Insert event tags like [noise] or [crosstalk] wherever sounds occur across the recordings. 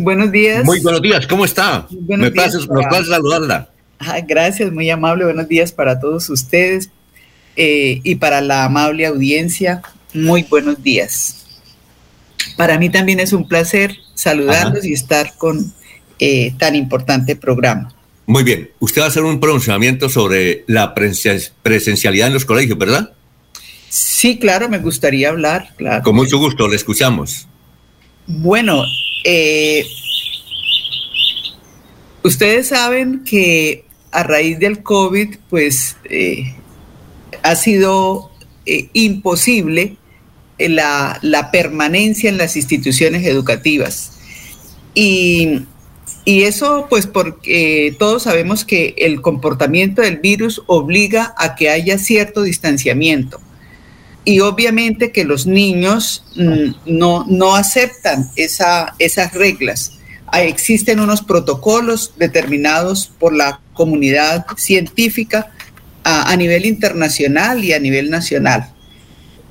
buenos días. Muy buenos días, ¿cómo está? Me días nos para... saludarla. Ah, gracias, muy amable. Buenos días para todos ustedes eh, y para la amable audiencia. Muy buenos días. Para mí también es un placer saludarlos y estar con eh, tan importante programa. Muy bien, usted va a hacer un pronunciamiento sobre la presencialidad en los colegios, ¿verdad? Sí, claro, me gustaría hablar. Claro. Con mucho gusto, le escuchamos. Bueno, eh, ustedes saben que a raíz del COVID, pues eh, ha sido eh, imposible la, permanencia en las instituciones educativas. Y y eso pues porque todos sabemos que el comportamiento del virus obliga a que haya cierto distanciamiento. Y obviamente que los niños mm, no, no aceptan esa, esas reglas. Existen unos protocolos determinados por la comunidad científica a, nivel internacional y a nivel nacional.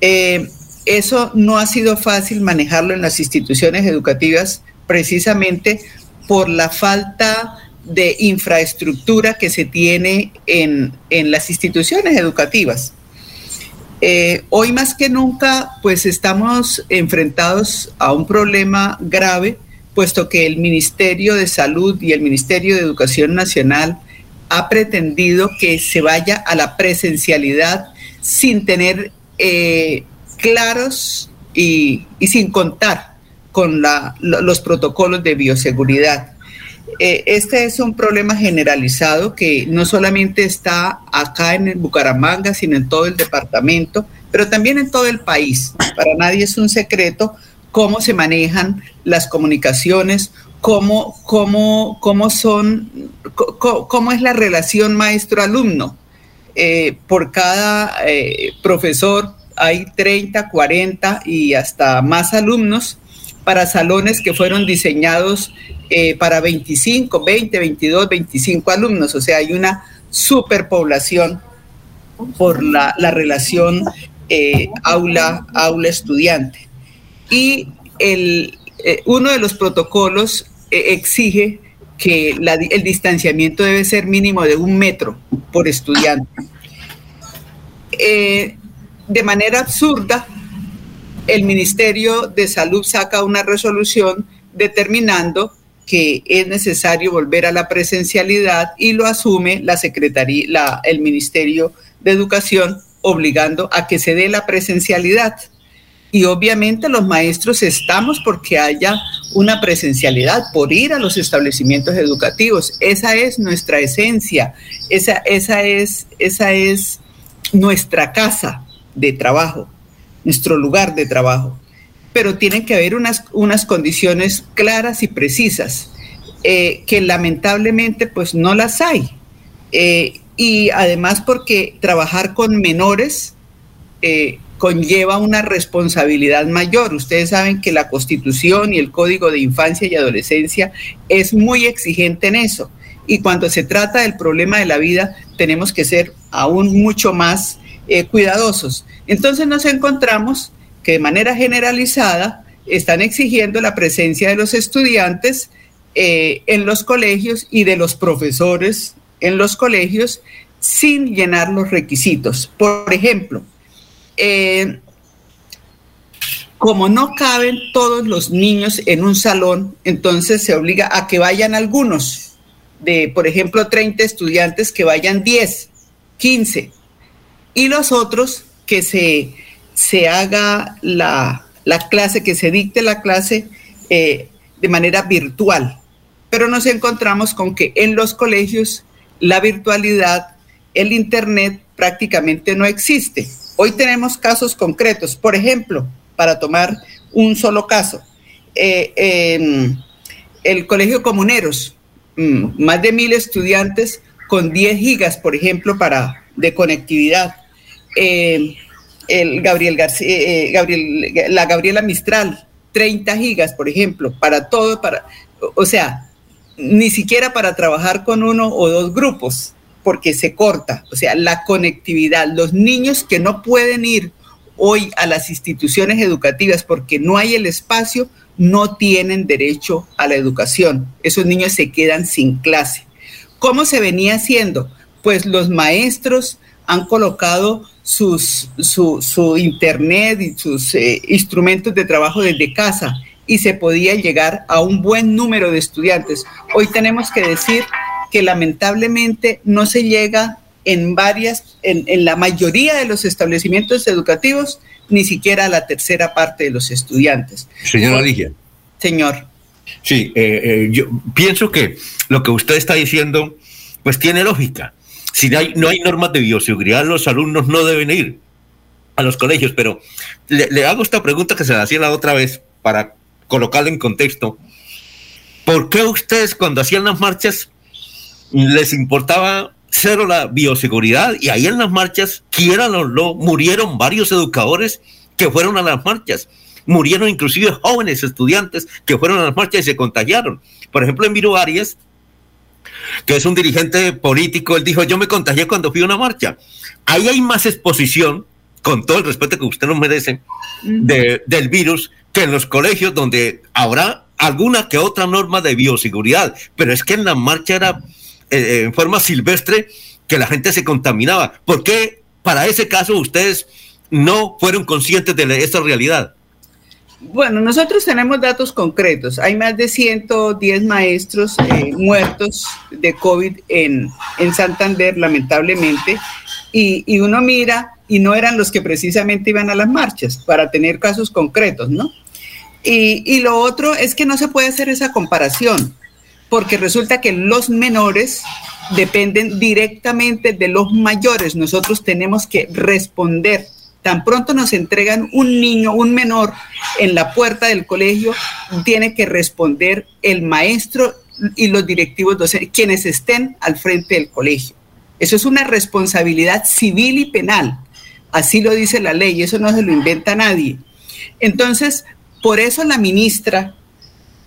Eh, eso no ha sido fácil manejarlo en las instituciones educativas precisamente por la falta de infraestructura que se tiene en, las instituciones educativas. Eh, hoy más que nunca, pues estamos enfrentados a un problema grave, puesto que el Ministerio de Salud y el Ministerio de Educación Nacional ha pretendido que se vaya a la presencialidad sin tener eh, claros y sin contar con los protocolos de bioseguridad. Eh, este es un problema generalizado que no solamente está acá en Bucaramanga, sino en todo el departamento, pero también en todo el país. Para nadie es un secreto cómo se manejan las comunicaciones, cómo, cómo, cómo son, cómo, es la relación maestro-alumno. Eh, por cada eh, profesor hay 30, 40 y hasta más alumnos para salones que fueron diseñados eh, para 25, 20, 22, 25 alumnos. O sea, hay una superpoblación por la, relación eh, aula, aula estudiante. Y el, eh, uno de los protocolos exige que el distanciamiento debe ser mínimo de un metro por estudiante. de manera absurda, el Ministerio de Salud saca una resolución determinando que es necesario volver a la presencialidad y lo asume la Secretaría, el Ministerio de Educación, obligando a que se dé la presencialidad. Y obviamente los maestros estamos porque haya una presencialidad, por ir a los establecimientos educativos. Esa es nuestra esencia, esa, esa, es, esa es nuestra casa de trabajo nuestro lugar de trabajo. Pero tienen que haber unas, unas condiciones claras y precisas, eh, que lamentablemente pues no las hay. Eh, y además porque trabajar con menores eh, conlleva una responsabilidad mayor. Ustedes saben que la Constitución y el Código de Infancia y Adolescencia es muy exigente en eso. Y cuando se trata del problema de la vida, tenemos que ser aún mucho más eh, cuidadosos. Entonces nos encontramos que de manera generalizada están exigiendo la presencia de los estudiantes eh, en los colegios y de los profesores en los colegios sin llenar los requisitos. Por ejemplo, eh, como no caben todos los niños en un salón, entonces se obliga a que vayan algunos, de por ejemplo 30 estudiantes, que vayan 10, 15 y los otros que se, se haga la, clase, que se dicte la clase eh, de manera virtual. Pero nos encontramos con que en los colegios la virtualidad, el Internet prácticamente no existe. Hoy tenemos casos concretos. Por ejemplo, para tomar un solo caso, eh, el Colegio Comuneros, mm, más de mil estudiantes con 10 gigas, por ejemplo, para, de conectividad. Eh, el Gabriel García, eh, Gabriel, la Gabriela Mistral, 30 gigas, por ejemplo, para todo, para, o sea, ni siquiera para trabajar con uno o dos grupos, porque se corta, o sea, la conectividad, los niños que no pueden ir hoy a las instituciones educativas porque no hay el espacio, no tienen derecho a la educación. Esos niños se quedan sin clase. ¿Cómo se venía haciendo? Pues los maestros han colocado sus, su, internet y sus eh, instrumentos de trabajo desde casa y se podía llegar a un buen número de estudiantes. Hoy tenemos que decir que lamentablemente no se llega en varias, en, la mayoría de los establecimientos educativos, ni siquiera a la tercera parte de los estudiantes. Señora Ligia. Señor. Sí, eh, eh, yo pienso que lo que usted está diciendo, pues tiene lógica si no hay, no hay normas de bioseguridad, los alumnos no deben ir a los colegios, pero le, hago esta pregunta que se la hacía la otra vez para colocarla en contexto. ¿Por qué ustedes cuando hacían las marchas les importaba cero la bioseguridad y ahí en las marchas, quieran o no, murieron varios educadores que fueron a las marchas? Murieron inclusive jóvenes estudiantes que fueron a las marchas y se contagiaron. Por ejemplo, en Viru Arias, que es un dirigente político, él dijo, yo me contagié cuando fui a una marcha. Ahí hay más exposición, con todo el respeto que usted nos merece, del virus que en los colegios donde habrá alguna que otra norma de bioseguridad, pero es que en la marcha era eh, eh, en forma silvestre que la gente se contaminaba. ¿Por qué para ese caso ustedes no fueron conscientes de esa realidad? Bueno, nosotros tenemos datos concretos. Hay más de 110 maestros eh, muertos de COVID en, en Santander, lamentablemente, y, y, uno mira y no eran los que precisamente iban a las marchas para tener casos concretos, ¿no? Y, y lo otro es que no se puede hacer esa comparación, porque resulta que los menores dependen directamente de los mayores. Nosotros tenemos que responder Tan pronto nos entregan un niño, un menor en la puerta del colegio, tiene que responder el maestro y los directivos docentes, quienes estén al frente del colegio. Eso es una responsabilidad civil y penal. Así lo dice la ley, eso no se lo inventa nadie. Entonces, por eso la ministra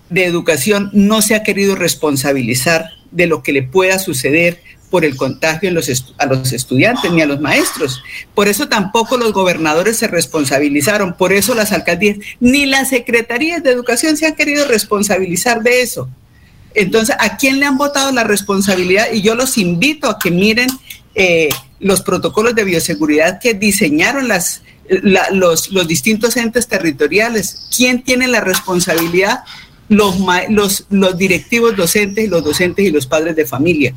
de Educación no se ha querido responsabilizar de lo que le pueda suceder por el contagio en los a los estudiantes ni a los maestros. Por eso tampoco los gobernadores se responsabilizaron, por eso las alcaldías ni las secretarías de educación se han querido responsabilizar de eso. Entonces, ¿a quién le han votado la responsabilidad? Y yo los invito a que miren eh, los protocolos de bioseguridad que diseñaron las, los, los distintos entes territoriales. ¿Quién tiene la responsabilidad? Los, los, los directivos docentes, los docentes y los padres de familia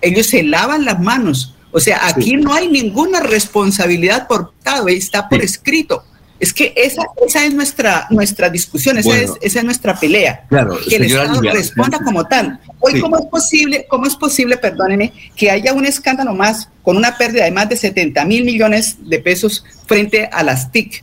ellos se lavan las manos. O sea, aquí no hay ninguna responsabilidad por está por escrito. Es que esa, esa es nuestra, nuestra discusión, esa, es, esa es nuestra pelea. Claro, que el Estado responda como tal. Hoy, ¿cómo es posible, cómo es posible, perdónenme, que haya un escándalo más con una pérdida de más de 70 mil millones de pesos frente a las TIC?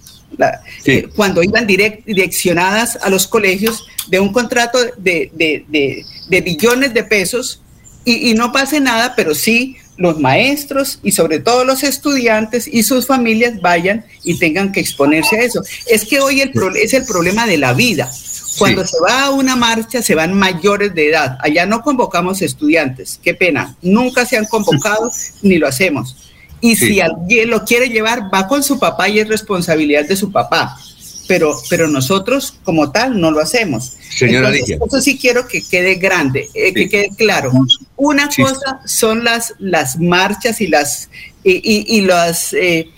Eh, cuando iban direccionadas a los colegios de un contrato de, de, de, de billones de pesos y, no pase nada, pero sí los maestros y sobre todo los estudiantes y sus familias vayan y tengan que exponerse a eso. Es que hoy el es el problema de la vida. Cuando se va a una marcha se van mayores de edad. Allá no convocamos estudiantes. Qué pena. Nunca se han convocado [laughs] ni lo hacemos. Y si alguien lo quiere llevar, va con su papá y es responsabilidad de su papá pero, pero nosotros como tal no lo hacemos. Señora Entonces, Eso sí quiero que quede grande, eh, que quede claro. Una cosa son las, las marchas y las y, y, las eh,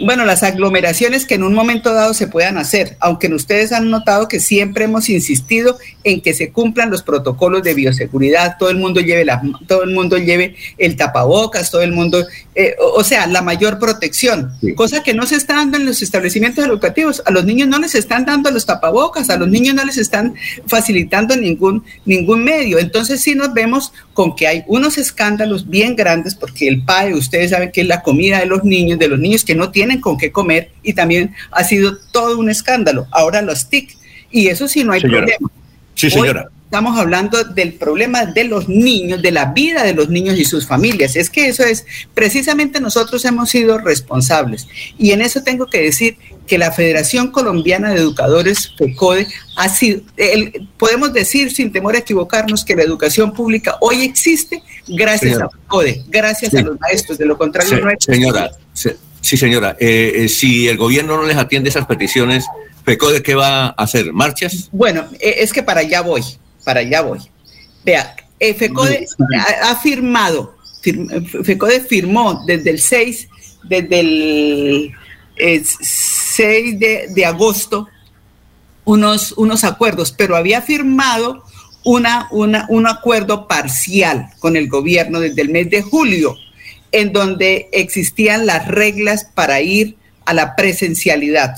bueno, las aglomeraciones que en un momento dado se puedan hacer, aunque ustedes han notado que siempre hemos insistido en que se cumplan los protocolos de bioseguridad, todo el mundo lleve la, todo el mundo lleve el tapabocas, todo el mundo, eh, o, sea, la mayor protección, cosa que no se está dando en los establecimientos educativos. A los niños no les están dando los tapabocas, a los niños no les están facilitando ningún ningún medio. Entonces sí nos vemos con que hay unos escándalos bien grandes porque el PAE, ustedes saben que es la comida de los niños, de los niños que no tienen con qué comer y también ha sido todo un escándalo. Ahora los TIC, y eso sí no hay problema. Sí, señora. estamos hablando del problema de los niños, de la vida de los niños y sus familias. Es que eso es, precisamente nosotros hemos sido responsables. Y en eso tengo que decir que la Federación Colombiana de Educadores, FECODE, ha sido, podemos decir sin temor a equivocarnos que la educación pública hoy existe gracias a FECODE, gracias a los maestros. De lo contrario, no Señora, Sí, señora. Eh, eh, si el gobierno no les atiende esas peticiones, ¿FECODE qué va a hacer? ¿Marchas? Bueno, eh, es que para allá voy, para allá voy. Vea, eh, FECODE ha, firmado, FECODE firmó desde el 6, desde el 6 de, de, agosto unos, unos acuerdos, pero había firmado una, una, un acuerdo parcial con el gobierno desde el mes de julio, en donde existían las reglas para ir a la presencialidad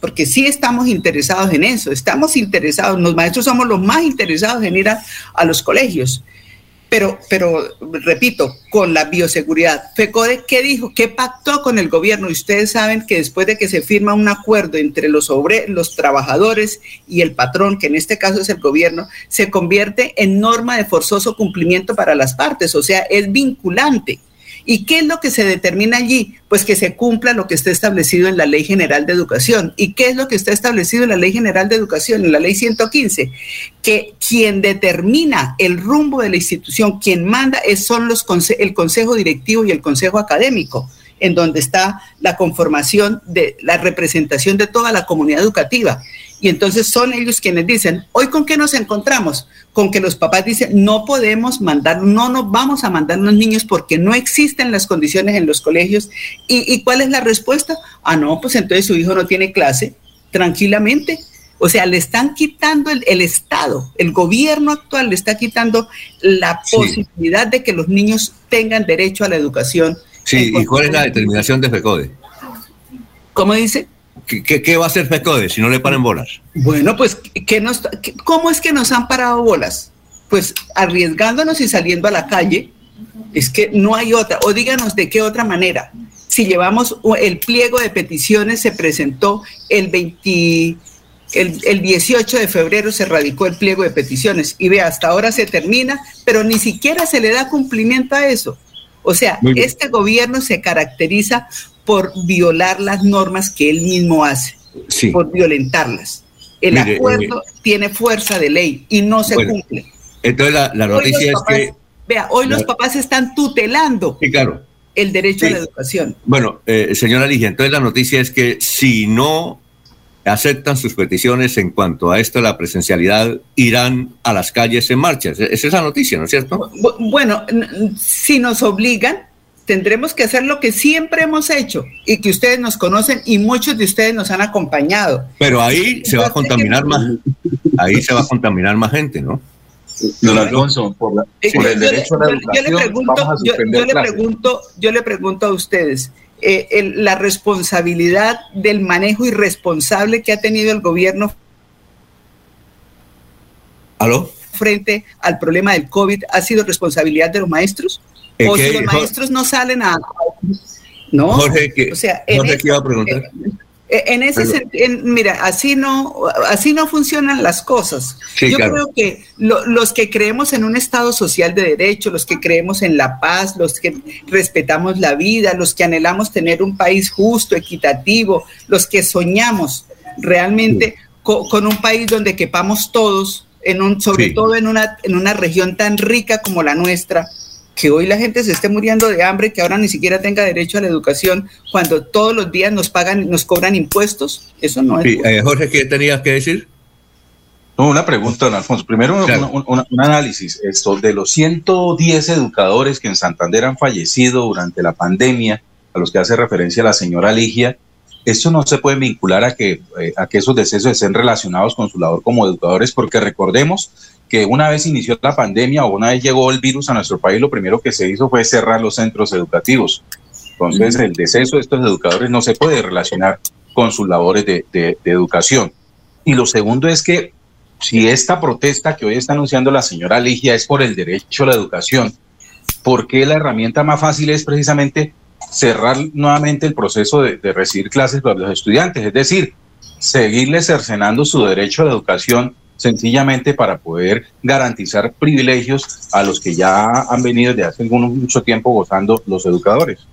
porque sí estamos interesados en eso, estamos interesados, los maestros somos los más interesados en ir a, los colegios. Pero, pero, repito, con la bioseguridad. FECODE, ¿qué dijo? ¿Qué pactó con el gobierno? Y ustedes saben que después de que se firma un acuerdo entre los, sobre, los trabajadores y el patrón, que en este caso es el gobierno, se convierte en norma de forzoso cumplimiento para las partes, o sea, es vinculante. ¿Y qué es lo que se determina allí? Pues que se cumpla lo que está establecido en la Ley General de Educación. ¿Y qué es lo que está establecido en la Ley General de Educación, en la Ley 115? Que quien determina el rumbo de la institución, quien manda, es, son los el Consejo Directivo y el Consejo Académico en donde está la conformación de la representación de toda la comunidad educativa. Y entonces son ellos quienes dicen, hoy con qué nos encontramos? Con que los papás dicen, no podemos mandar, no nos vamos a mandar los niños porque no existen las condiciones en los colegios. ¿Y, cuál es la respuesta? Ah, no, pues entonces su hijo no tiene clase, tranquilamente. O sea, le están quitando el, Estado, el gobierno actual le está quitando la posibilidad de que los niños tengan derecho a la educación. Sí, ¿y cuál es la determinación de FECODE? ¿Cómo dice? ¿Qué, va a hacer FECODE si no le paran bolas? Bueno, pues, ¿qué nos, ¿cómo es que nos han parado bolas? Pues arriesgándonos y saliendo a la calle, es que no hay otra. O díganos de qué otra manera. Si llevamos el pliego de peticiones, se presentó el 20, el, el, 18 de febrero se radicó el pliego de peticiones y ve, hasta ahora se termina, pero ni siquiera se le da cumplimiento a eso. O sea, este gobierno se caracteriza por violar las normas que él mismo hace, por violentarlas. El acuerdo eh, tiene fuerza de ley y no se cumple. Entonces la, noticia es que... Vea, hoy los papás están tutelando claro. el derecho a la educación. Bueno, eh, señora Ligia, entonces la noticia es que si no aceptan sus peticiones en cuanto a esto de la presencialidad, irán a las calles en marcha. Esa es la noticia, ¿no es cierto? Bueno, si nos obligan, tendremos que hacer lo que siempre hemos hecho y que ustedes nos conocen y muchos de ustedes nos han acompañado. Pero ahí se va a contaminar más, [laughs] ahí se va a contaminar más gente, ¿no? Don Alfonso, por, el derecho a la educación, yo, le pregunto, yo le pregunto a ustedes, eh, la responsabilidad del manejo irresponsable que ha tenido el gobierno ¿Aló? frente al problema del COVID ha sido responsabilidad de los maestros? o si los maestros no salen a... No, Jorge, o sea, Jorge, ¿qué iba a preguntar? Eh, en ese sentido, mira, así no, así no funcionan las cosas. Yo creo que los que creemos en un Estado social de derecho, los que creemos en la paz, los que respetamos la vida, los que anhelamos tener un país justo, equitativo, los que soñamos realmente con, un país donde quepamos todos, en un, sobre todo en una, en una región tan rica como la nuestra, que hoy la gente se esté muriendo de hambre, que ahora ni siquiera tenga derecho a la educación, cuando todos los días nos pagan, nos cobran impuestos, eso no es. Sí, eh, Jorge, ¿qué tenías que decir? No, una pregunta, don Alfonso. Primero, un, análisis. Esto, de los 110 educadores que en Santander han fallecido durante la pandemia, a los que hace referencia la señora Ligia, esto no se puede vincular a que, eh, a que esos decesos estén relacionados con su labor como educadores, porque recordemos que una vez inició la pandemia o una vez llegó el virus a nuestro país, lo primero que se hizo fue cerrar los centros educativos. Entonces, el deceso de estos educadores no se puede relacionar con sus labores de, de, educación. Y lo segundo es que si esta protesta que hoy está anunciando la señora Ligia es por el derecho a la educación, ¿por qué la herramienta más fácil es precisamente cerrar nuevamente el proceso de, de recibir clases para los estudiantes? Es decir, seguirles cercenando su derecho a la educación sencillamente para poder garantizar privilegios a los que ya han venido desde hace mucho tiempo gozando los educadores.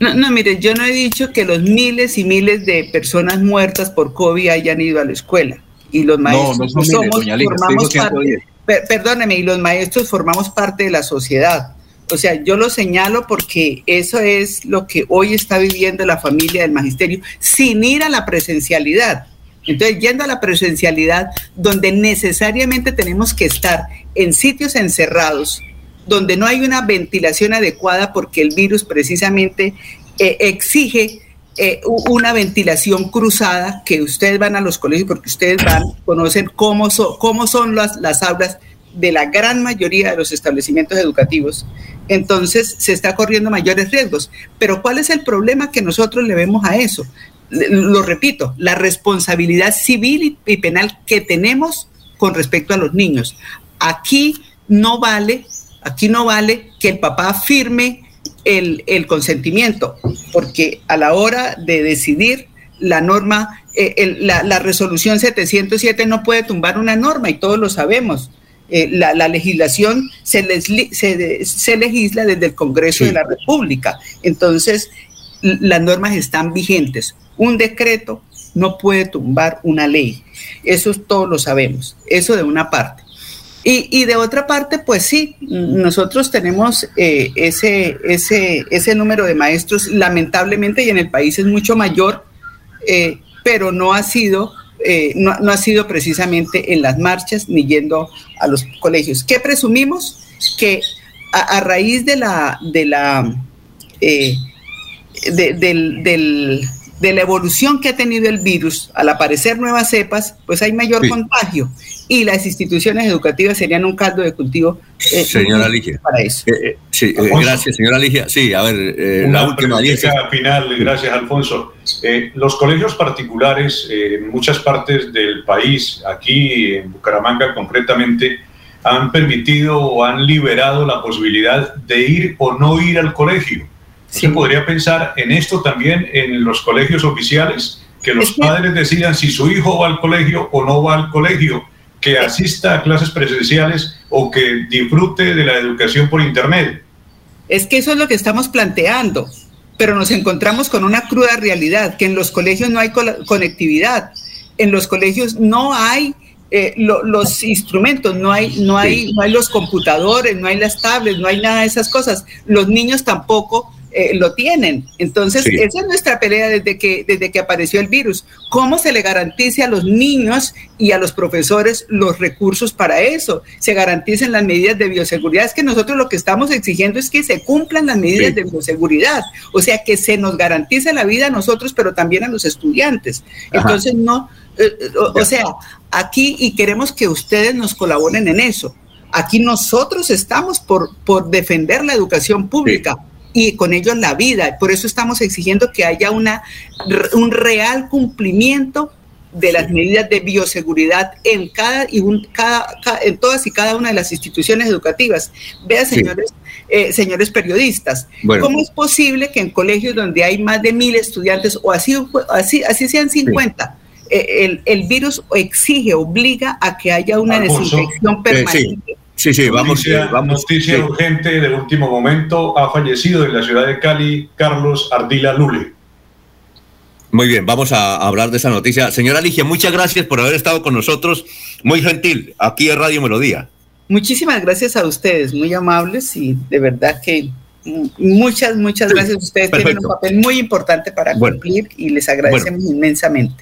No, no, mire, yo no he dicho que los miles y miles de personas muertas por COVID hayan ido a la escuela. Y los maestros no, no somos, formamos parte, perdóneme, y los maestros formamos parte de la sociedad. O sea, yo lo señalo porque eso es lo que hoy está viviendo la familia del magisterio sin ir a la presencialidad. Entonces, yendo a la presencialidad, donde necesariamente tenemos que estar en sitios encerrados, donde no hay una ventilación adecuada porque el virus precisamente eh, exige eh, una ventilación cruzada, que ustedes van a los colegios porque ustedes van, conocen cómo, cómo son las, las aulas de la gran mayoría de los establecimientos educativos, entonces se está corriendo mayores riesgos. Pero ¿cuál es el problema que nosotros le vemos a eso? Lo repito, la responsabilidad civil y penal que tenemos con respecto a los niños. Aquí no vale, aquí no vale que el papá firme el, consentimiento, porque a la hora de decidir la norma, eh, la, resolución 707 no puede tumbar una norma y todos lo sabemos. Eh, la, legislación se, se, legisla desde el Congreso de la República. Entonces, las normas están vigentes. Un decreto no puede tumbar una ley. Eso todos lo sabemos. Eso de una parte. Y, de otra parte, pues sí, nosotros tenemos eh, ese, ese, ese número de maestros, lamentablemente, y en el país es mucho mayor, eh, pero no ha sido eh, no, ha sido precisamente en las marchas ni yendo a los colegios. ¿Qué presumimos? Que a, raíz de la, de la, del, de la evolución que ha tenido el virus, al aparecer nuevas cepas, pues hay mayor contagio y las instituciones educativas serían un caldo de cultivo eh, señora Ligia. para eso. Eh, eh, sí, gracias, señora Ligia. Sí, a ver, la última final, gracias, Alfonso. los colegios particulares en muchas partes del país, aquí en Bucaramanga concretamente, han permitido o han liberado la posibilidad de ir o no ir al colegio. ¿Se podría pensar en esto también en los colegios oficiales? Que los padres decidan si su hijo va al colegio o no va al colegio que asista a clases presenciales o que disfrute de la educación por Internet. Es que eso es lo que estamos planteando, pero nos encontramos con una cruda realidad, que en los colegios no hay conectividad, en los colegios no hay eh, los instrumentos, no hay, no, hay, no hay los computadores, no hay las tablets, no hay nada de esas cosas. Los niños tampoco eh, lo tienen. Entonces, esa es nuestra pelea desde que, desde que apareció el virus. ¿Cómo se le garantice a los niños y a los profesores los recursos para eso? Se garanticen las medidas de bioseguridad. Es que nosotros lo que estamos exigiendo es que se cumplan las medidas de bioseguridad. O sea, que se nos garantice la vida a nosotros, pero también a los estudiantes. Entonces, no, eh, eh, o, sea, aquí y queremos que ustedes nos colaboren en eso. Aquí nosotros estamos por, por defender la educación pública y con ellos la vida. Por eso estamos exigiendo que haya una, un real cumplimiento de las medidas de bioseguridad en cada y un, cada, en todas y cada una de las instituciones educativas. Vea, señores, eh, señores periodistas, ¿cómo es posible que en colegios donde hay más de mil estudiantes o así, así, así sean 50, eh, el, el, virus exige, obliga a que haya una desinfección permanente? Sí, sí, vamos. Noticia, vamos noticia urgente de último momento. Ha fallecido en la ciudad de Cali Carlos Ardila Lule. Muy bien, vamos a hablar de esa noticia. Señora Ligia, muchas gracias por haber estado con nosotros. Muy gentil, aquí en Radio Melodía. Muchísimas gracias a ustedes, muy amables y de verdad que muchas, muchas gracias. Ustedes tienen un papel muy importante para cumplir y les agradecemos inmensamente.